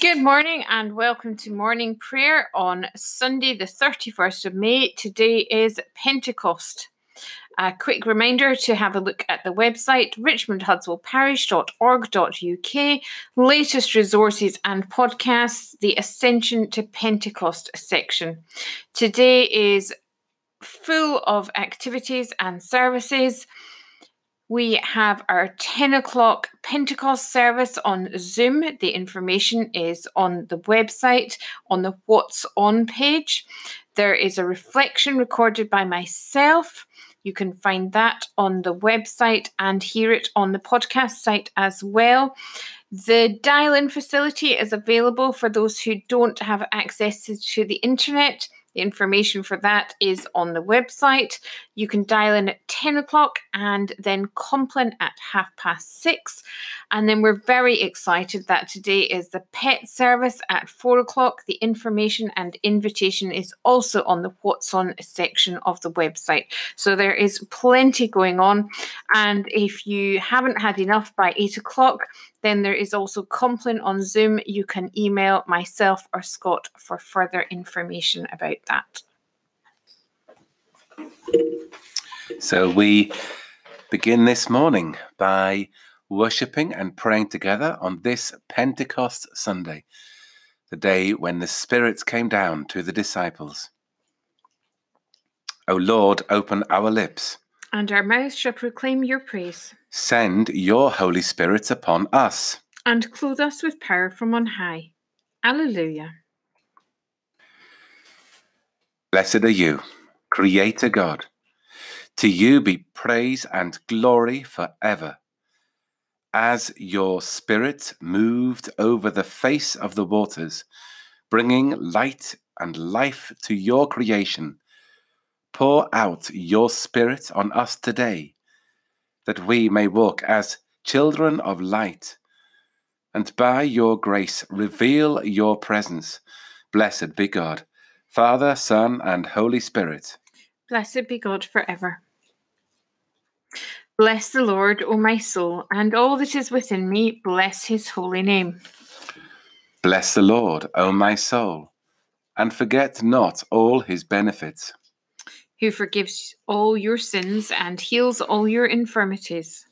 Good morning and welcome to morning prayer on Sunday, the 31st of May. Today is Pentecost. A quick reminder to have a look at the website richmondhudswellparish.org.uk, latest resources and podcasts, the Ascension to Pentecost section. Today is full of activities and services. We have our 10 o'clock Pentecost service on Zoom. The information is on the website on the What's On page. There is a reflection recorded by myself. You can find that on the website and hear it on the podcast site as well. The dial in facility is available for those who don't have access to the internet. The information for that is on the website. You can dial in at 10 o'clock and then Compline at half past six. And then we're very excited that today is the pet service at four o'clock. The information and invitation is also on the What's On section of the website. So there is plenty going on. And if you haven't had enough by eight o'clock, then there is also Compline on Zoom. You can email myself or Scott for further information about that. So we begin this morning by worshipping and praying together on this Pentecost Sunday, the day when the Spirit came down to the disciples. O Lord, open our lips. And our mouth shall proclaim your praise. Send your Holy Spirit upon us. And clothe us with power from on high. Alleluia. Blessed are you, Creator God. To you be praise and glory forever. As your Spirit moved over the face of the waters, bringing light and life to your creation, pour out your Spirit on us today that we may walk as children of light, and by your grace reveal your presence. Blessed be God, Father, Son, and Holy Spirit. Blessed be God forever. Bless the Lord, O my soul, and all that is within me, bless his holy name. Bless the Lord, O my soul, and forget not all his benefits who forgives all your sins and heals all your infirmities,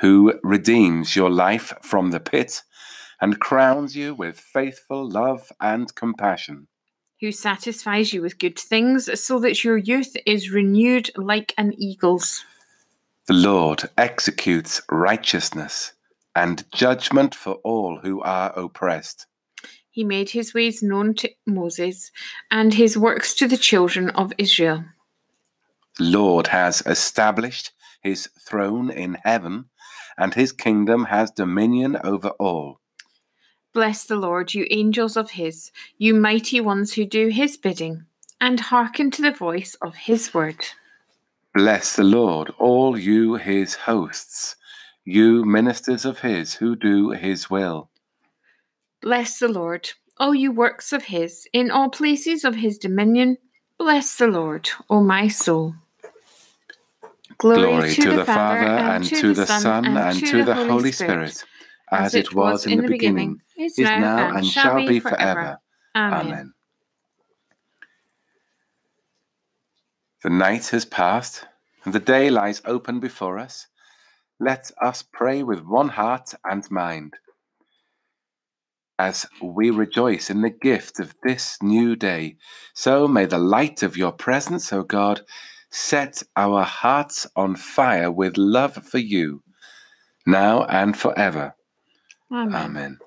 who redeems your life from the pit and crowns you with faithful love and compassion, who satisfies you with good things so that your youth is renewed like an eagle's. The Lord executes righteousness and judgment for all who are oppressed. He made his ways known to Moses and his works to the children of Israel. Lord has established his throne in heaven, and his kingdom has dominion over all. Bless the Lord, you angels of his, you mighty ones who do his bidding, and hearken to the voice of his word. Bless the Lord, all you his hosts, you ministers of his who do his will. Bless the Lord, all you works of his, in all places of his dominion. Bless the Lord, O my soul. Glory, Glory to, to, the, Father, and, to the Son, and, to the Holy Spirit, Spirit as it was in the beginning, is now, and shall be forever. Amen. Amen. The night has passed, and the day lies open before us. Let us pray with one heart and mind. As we rejoice in the gift of this new day, so may the light of your presence, O God, set our hearts on fire with love for you, now and forever. Amen. Amen.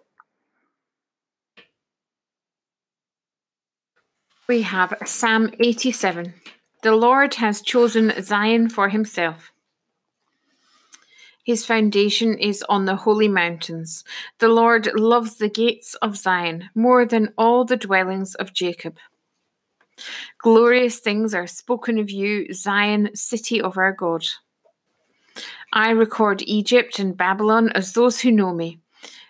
We have Psalm 87. The Lord has chosen Zion for himself. His foundation is on the holy mountains. The Lord loves the gates of Zion more than all the dwellings of Jacob. Glorious things are spoken of you, Zion, city of our God. I record Egypt and Babylon as those who know me.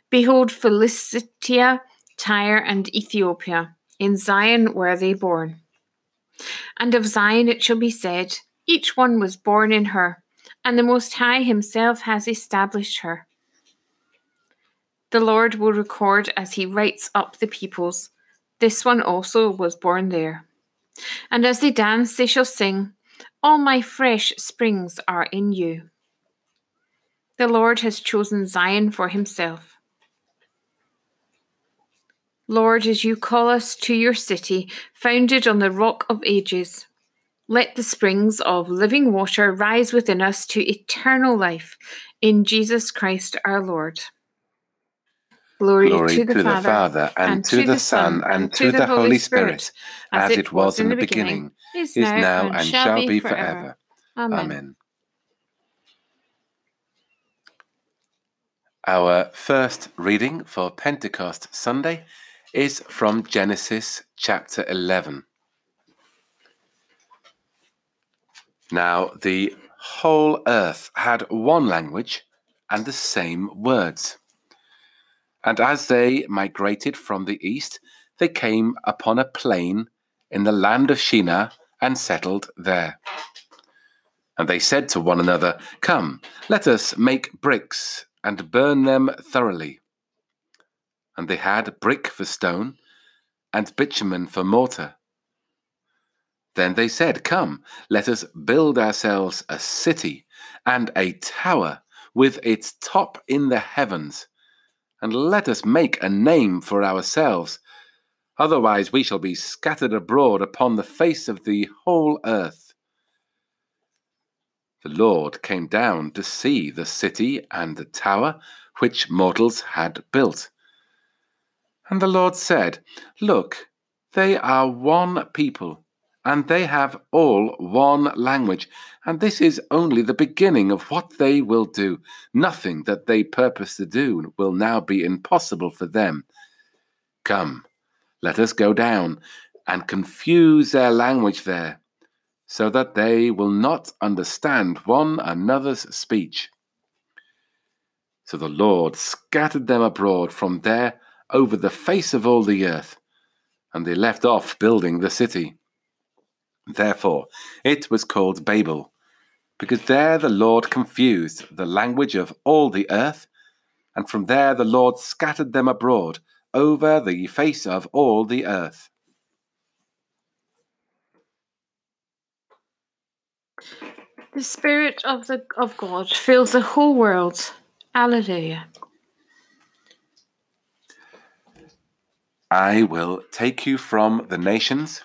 Behold, Philistia, Tyre, and Ethiopia. In Zion were they born. And of Zion it shall be said, Each one was born in her, and the Most High Himself has established her. The Lord will record as he writes up the peoples. This one also was born there. And as they dance, they shall sing, All my fresh springs are in you. The Lord has chosen Zion for himself. Lord, as you call us to your city, founded on the rock of ages, let the springs of living water rise within us to eternal life in Jesus Christ our Lord. Glory, Glory to, the, to Father, the, Father, and, and to, the Son, and to the Holy Spirit, Spirit as it was in the beginning, is now, and shall be forever. Amen. Amen. Our first reading for Pentecost Sunday is from Genesis chapter 11. Now, the whole earth had one language and the same words. And as they migrated from the east, they came upon a plain in the land of Shinar and settled there. And they said to one another, Come, let us make bricks and burn them thoroughly. And they had brick for stone and bitumen for mortar. Then they said, Come, let us build ourselves a city and a tower with its top in the heavens, and let us make a name for ourselves. Otherwise we shall be scattered abroad upon the face of the whole earth. The Lord came down to see the city and the tower which mortals had built. And the Lord said, Look, they are one people, and they have all one language, and this is only the beginning of what they will do. Nothing that they purpose to do will now be impossible for them. Come, let us go down and confuse their language there so that they will not understand one another's speech. So the Lord scattered them abroad from there over the face of all the earth, and they left off building the city. Therefore it was called Babel, because there the Lord confused the language of all the earth, and from there the Lord scattered them abroad over the face of all the earth. The Spirit of the of God fills the whole world. Alleluia. I will take you from the nations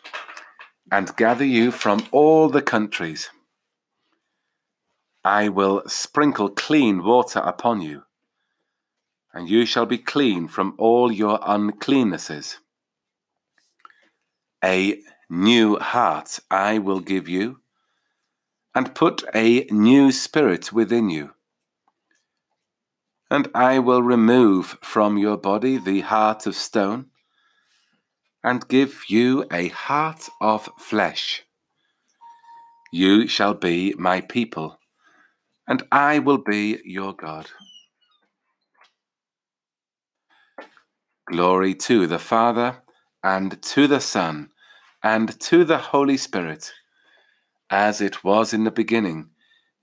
and gather you from all the countries. I will sprinkle clean water upon you, and you shall be clean from all your uncleannesses. A new heart I will give you and put a new spirit within you. And I will remove from your body the heart of stone, and give you a heart of flesh. You shall be my people, and I will be your God. Glory to the Father, and to the Son, and to the Holy Spirit as it was in the beginning,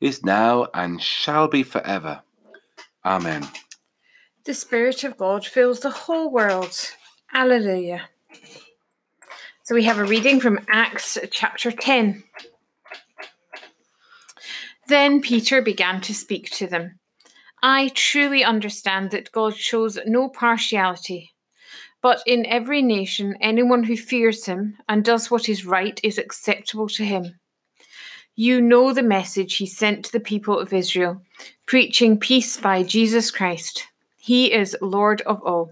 is now, and shall be forever. Amen. The Spirit of God fills the whole world. Alleluia. So we have a reading from Acts chapter 10. Then Peter began to speak to them. I truly understand that God shows no partiality, but in every nation, anyone who fears him and does what is right is acceptable to him. You know the message he sent to the people of Israel, preaching peace by Jesus Christ. He is Lord of all.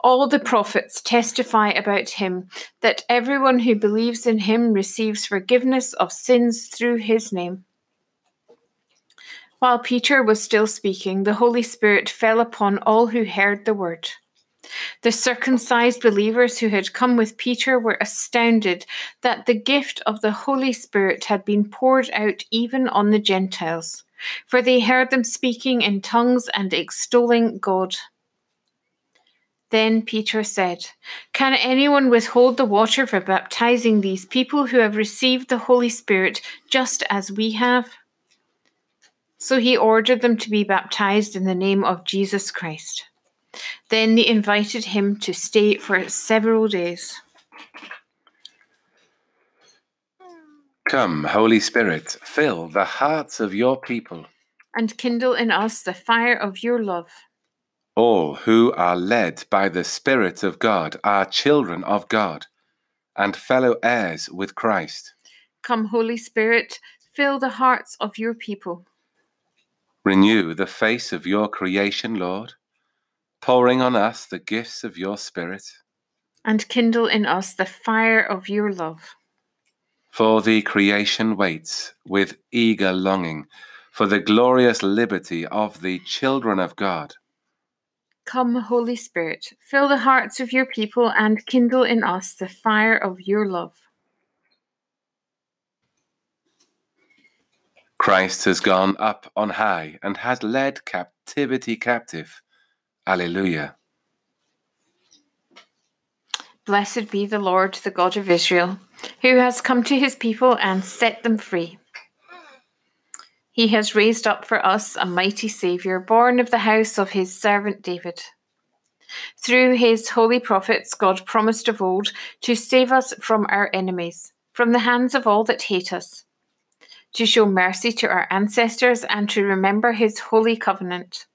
All the prophets testify about him that everyone who believes in him receives forgiveness of sins through his name. While Peter was still speaking, the Holy Spirit fell upon all who heard the word. The circumcised believers who had come with Peter were astounded that the gift of the Holy Spirit had been poured out even on the Gentiles, for they heard them speaking in tongues and extolling God. Then Peter said, Can anyone withhold the water for baptizing these people who have received the Holy Spirit just as we have? So he ordered them to be baptized in the name of Jesus Christ. Then they invited him to stay for several days. Come, Holy Spirit, fill the hearts of your people. And kindle in us the fire of your love. All who are led by the Spirit of God are children of God and fellow heirs with Christ. Come, Holy Spirit, fill the hearts of your people. Renew the face of your creation, Lord pouring on us the gifts of your Spirit. And kindle in us the fire of your love. For the creation waits with eager longing for the glorious liberty of the children of God. Come, Holy Spirit, fill the hearts of your people and kindle in us the fire of your love. Christ has gone up on high and has led captivity captive Alleluia. Blessed be the Lord, the God of Israel, who has come to his people and set them free. He has raised up for us a mighty Saviour, born of the house of his servant David. Through his holy prophets, God promised of old to save us from our enemies, from the hands of all that hate us, to show mercy to our ancestors, and to remember his holy covenant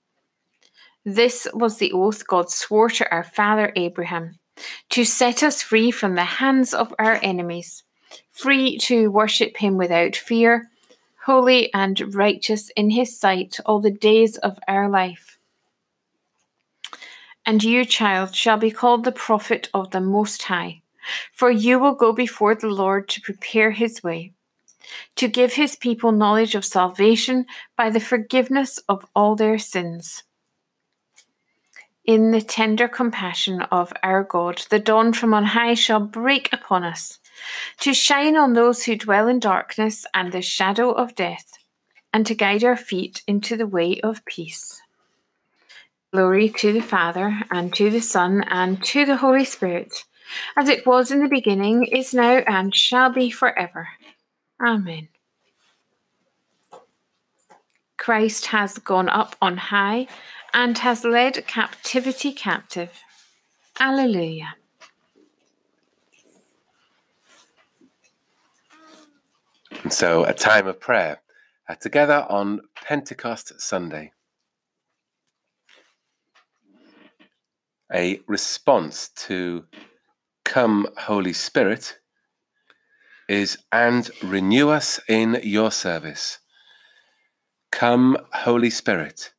this was the oath God swore to our father Abraham to set us free from the hands of our enemies, free to worship him without fear, holy and righteous in his sight all the days of our life. And you, child, shall be called the prophet of the Most High, for you will go before the Lord to prepare his way, to give his people knowledge of salvation by the forgiveness of all their sins in the tender compassion of our God, the dawn from on high shall break upon us, to shine on those who dwell in darkness and the shadow of death, and to guide our feet into the way of peace. Glory to the Father, and to the Son, and to the Holy Spirit, as it was in the beginning, is now, and shall be forever. Amen. Christ has gone up on high and has led captivity captive. Alleluia. So, a time of prayer uh, together on Pentecost Sunday. A response to Come, Holy Spirit is and renew us in your service. Come, Holy Spirit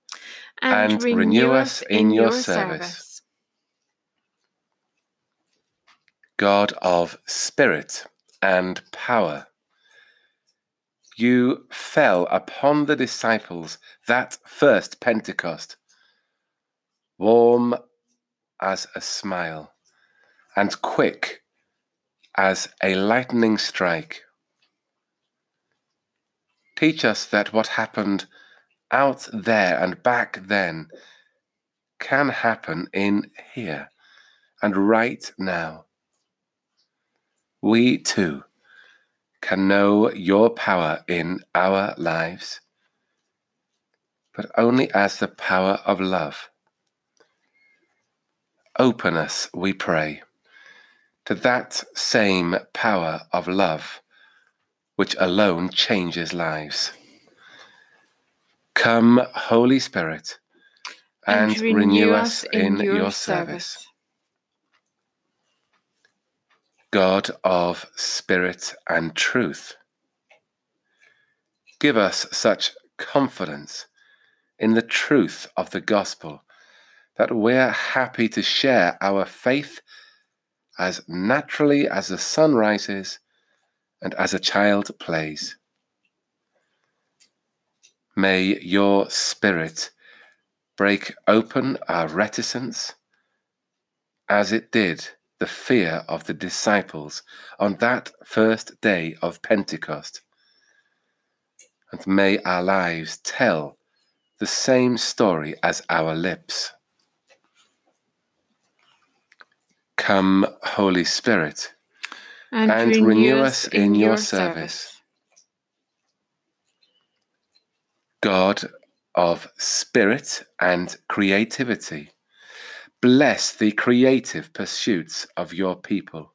and, and renew, renew us in your service. service. God of spirit and power, you fell upon the disciples that first Pentecost, warm as a smile and quick as a lightning strike. Teach us that what happened out there and back then can happen in here and right now. We too can know your power in our lives, but only as the power of love. Open us, we pray, to that same power of love which alone changes lives. Come, Holy Spirit, and, and renew, renew, us in, in your, your service. service. God of spirit and truth. Give us such confidence in the truth of the gospel that we're happy to share our faith as naturally as the sun rises and as a child plays. May your spirit break open our reticence as it did the fear of the disciples on that first day of Pentecost. And may our lives tell the same story as our lips. Come, Holy Spirit, and, and renew us in your service. God of spirit and creativity, bless the creative pursuits of your people.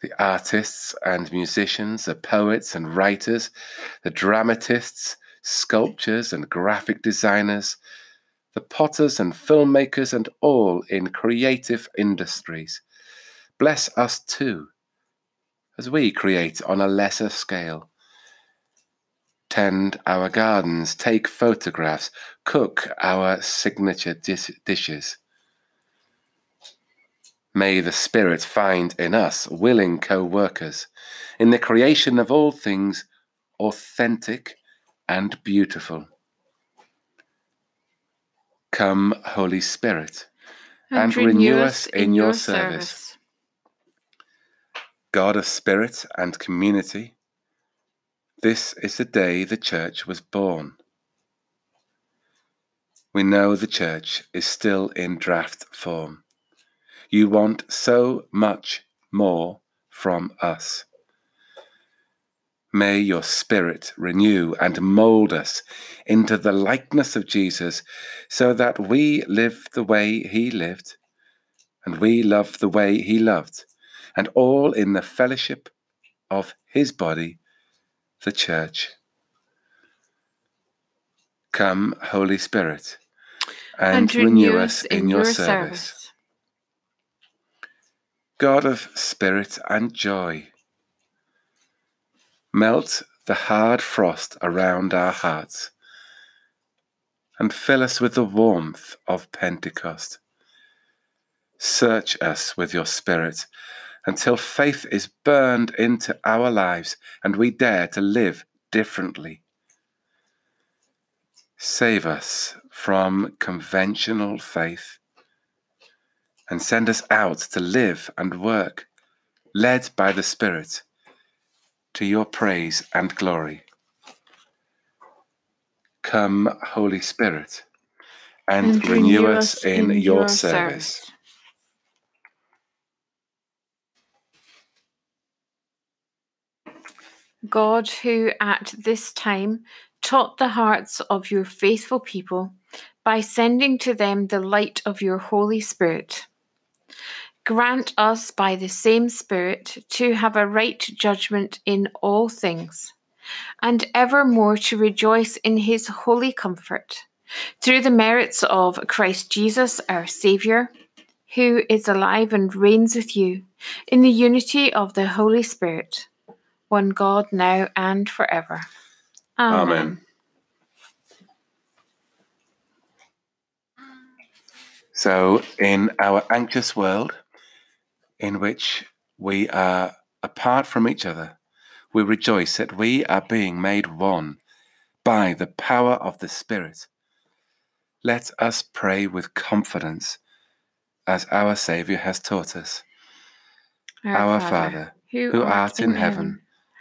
The artists and musicians, the poets and writers, the dramatists, sculptors and graphic designers, the potters and filmmakers, and all in creative industries. Bless us too, as we create on a lesser scale tend our gardens, take photographs, cook our signature dis- dishes. May the Spirit find in us willing co workers in the creation of all things authentic and beautiful. Come, Holy Spirit, and, and renew us in your service. service. God of spirit and community, this is the day the church was born. We know the church is still in draft form. You want so much more from us. May your Spirit renew and mould us into the likeness of Jesus so that we live the way he lived and we love the way he loved, and all in the fellowship of his body the church. Come, Holy Spirit, and, and renew us in, in your, your service. service. God of spirit and joy, melt the hard frost around our hearts and fill us with the warmth of Pentecost. Search us with your Spirit until faith is burned into our lives and we dare to live differently. Save us from conventional faith and send us out to live and work, led by the Spirit, to your praise and glory. Come, Holy Spirit, and, and renew us in, in your, your service. service. God, who at this time taught the hearts of your faithful people by sending to them the light of your Holy Spirit. Grant us by the same Spirit to have a right judgment in all things, and evermore to rejoice in his holy comfort, through the merits of Christ Jesus our Saviour, who is alive and reigns with you in the unity of the Holy Spirit one God, now and forever. Amen. Amen. So, in our anxious world, in which we are apart from each other, we rejoice that we are being made one by the power of the Spirit. Let us pray with confidence as our Saviour has taught us. Our, our Father, Father, who, who art, art in heaven, heaven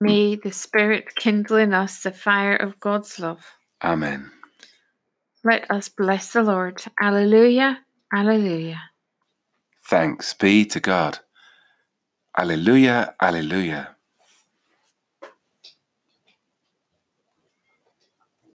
May the Spirit kindle in us the fire of God's love. Amen. Let us bless the Lord. Alleluia, alleluia. Thanks be to God. Alleluia, Alleluia.